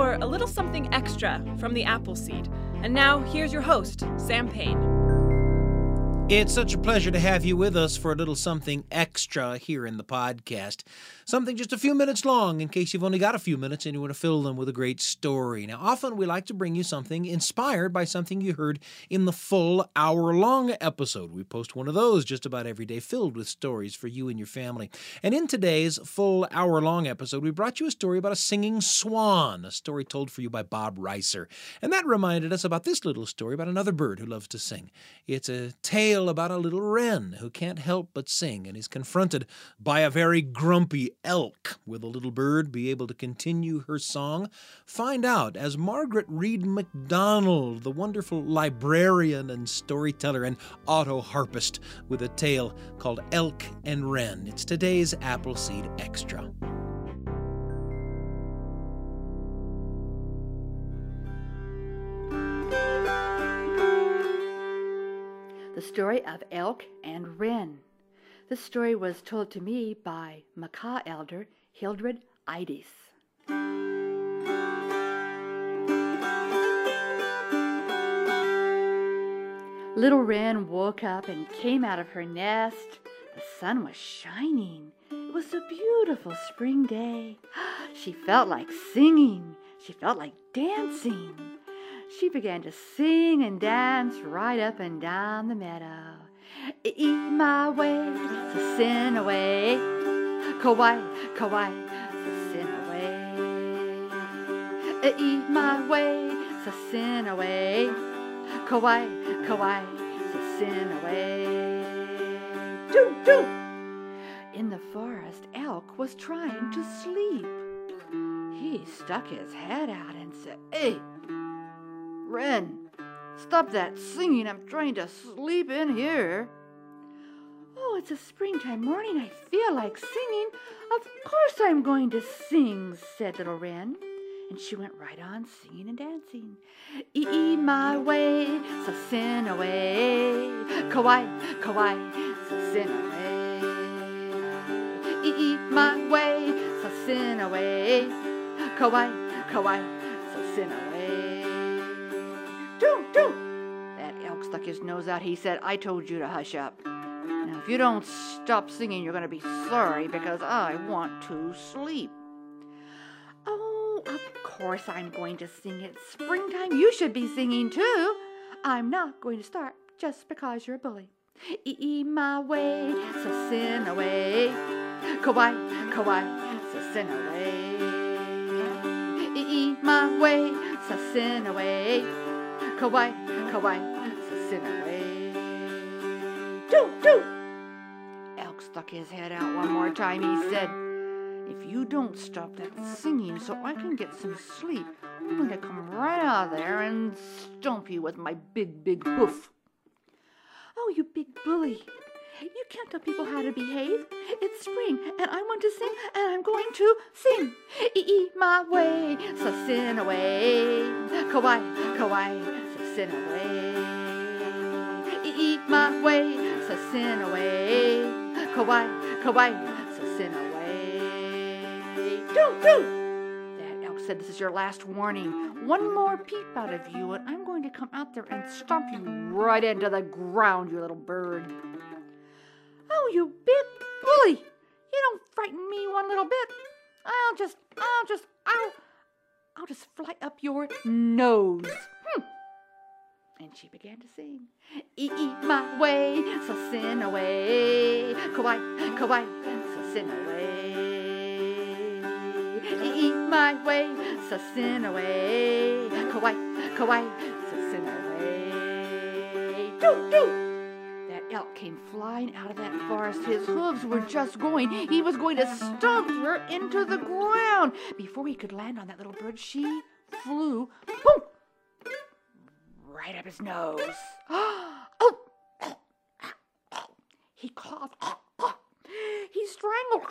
for a little something extra from the Appleseed. And now, here's your host, Sam Payne. It's such a pleasure to have you with us for a little something extra here in the podcast. Something just a few minutes long in case you've only got a few minutes and you want to fill them with a great story. Now, often we like to bring you something inspired by something you heard in the full hour long episode. We post one of those just about every day filled with stories for you and your family. And in today's full hour long episode, we brought you a story about a singing swan, a story told for you by Bob Reiser. And that reminded us about this little story about another bird who loves to sing. It's a tale about a little wren who can't help but sing and is confronted by a very grumpy elk. Will the little bird be able to continue her song? Find out as Margaret Read MacDonald, the wonderful librarian and storyteller and auto harpist, with a tale called Elk and Wren. It's today's Appleseed Extra. The Story of Elk and Wren. The story was told to me by Makah elder Hildred Ides. Little Wren woke up and came out of her nest. The sun was shining. It was a beautiful spring day. She felt like singing. She felt like dancing she began to sing and dance right up and down the meadow. Eat my way, sin away. Kawaii, kawaii, sin away. Eat my way, sin away. Kawaii, kawaii, sin away. Doo, doo! In the forest, Elk was trying to sleep. He stuck his head out and said, Hey, Wren, stop that singing. I'm trying to sleep in here. Oh, it's a springtime morning. I feel like singing. Of course I'm going to sing, said little Wren. And she went right on singing and dancing. E my way, so sin away. Kawaii, kawaii, so sin away. E my way, so sin away. Kawaii, kawaii, so sin away. His nose out. He said, I told you to hush up. Now, if you don't stop singing, you're going to be sorry because I want to sleep. Oh, of course I'm going to sing. It's springtime. You should be singing too. I'm not going to start just because you're a bully. E my way, so sin away. Kawaii, kawaii, so sin away. E my way, so sin away. Kawaii, kawaii, sin away. Do, do. Elk stuck his head out one more time. He said, If you don't stop that singing so I can get some sleep, I'm going to come right out of there and stomp you with my big, big hoof. Oh, you big bully. You can't tell people how to behave. It's spring, and I want to sing, and I'm going to sing. Eat my way, so sin away. Kawaii, kawaii, sin away. Eat my way, so sin away. Kawaii, kawaii, so sin away. Doo, doo! That elk said, This is your last warning. One more peep out of you, and I'm going to come out there and stomp you right into the ground, you little bird. Oh, you big bully! You don't frighten me one little bit. I'll just, I'll just, I'll, I'll just fly up your nose. And she began to sing. Eat my way, so sin away. Kawaii, kawaii, so sin away. Eat my way, so sin away. Kawaii, kawaii, so sin away. Doo! That elk came flying out of that forest. His hooves were just going. He was going to stomp her into the ground. Before he could land on that little bird, she flew. Boom! Right up his nose. oh! He coughed. He strangled.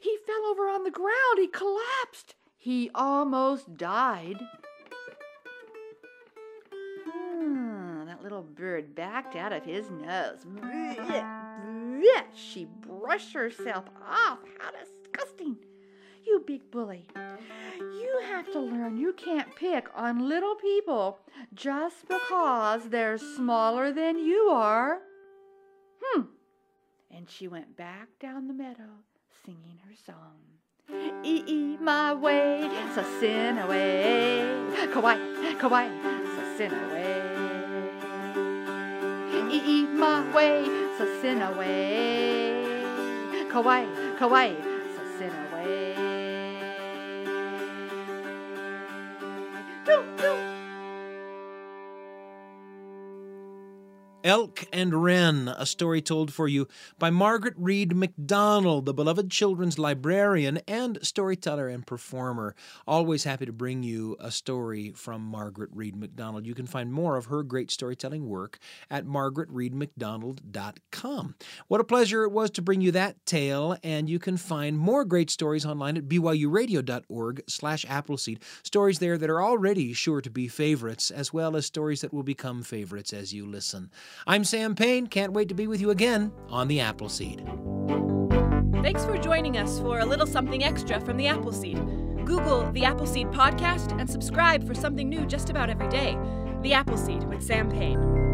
He fell over on the ground. He collapsed. He almost died. Hmm, that little bird backed out of his nose. She brushed herself off. How disgusting. You big bully. You have to learn you can't pick on little people just because they're smaller than you are. Hmm. And she went back down the meadow singing her song. Ee e my way, sa sin away. Kawaii, kawaii, sa sin away. Ee e my way, sa sin away. Kawaii, kawaii, sa sin away. Elk and Wren, a story told for you by Margaret Read MacDonald, the beloved children's librarian and storyteller and performer. Always happy to bring you a story from Margaret Read MacDonald. You can find more of her great storytelling work at margaretreedmcdonald.com. What a pleasure it was to bring you that tale, and you can find more great stories online at byuradio.org slash appleseed. Stories there that are already sure to be favorites, as well as stories that will become favorites as you listen. I'm Sam Payne. Can't wait to be with you again on the Appleseed. Thanks for joining us for a little something extra from the Appleseed. Google the Appleseed podcast and subscribe for something new just about every day. The Appleseed with Sam Payne.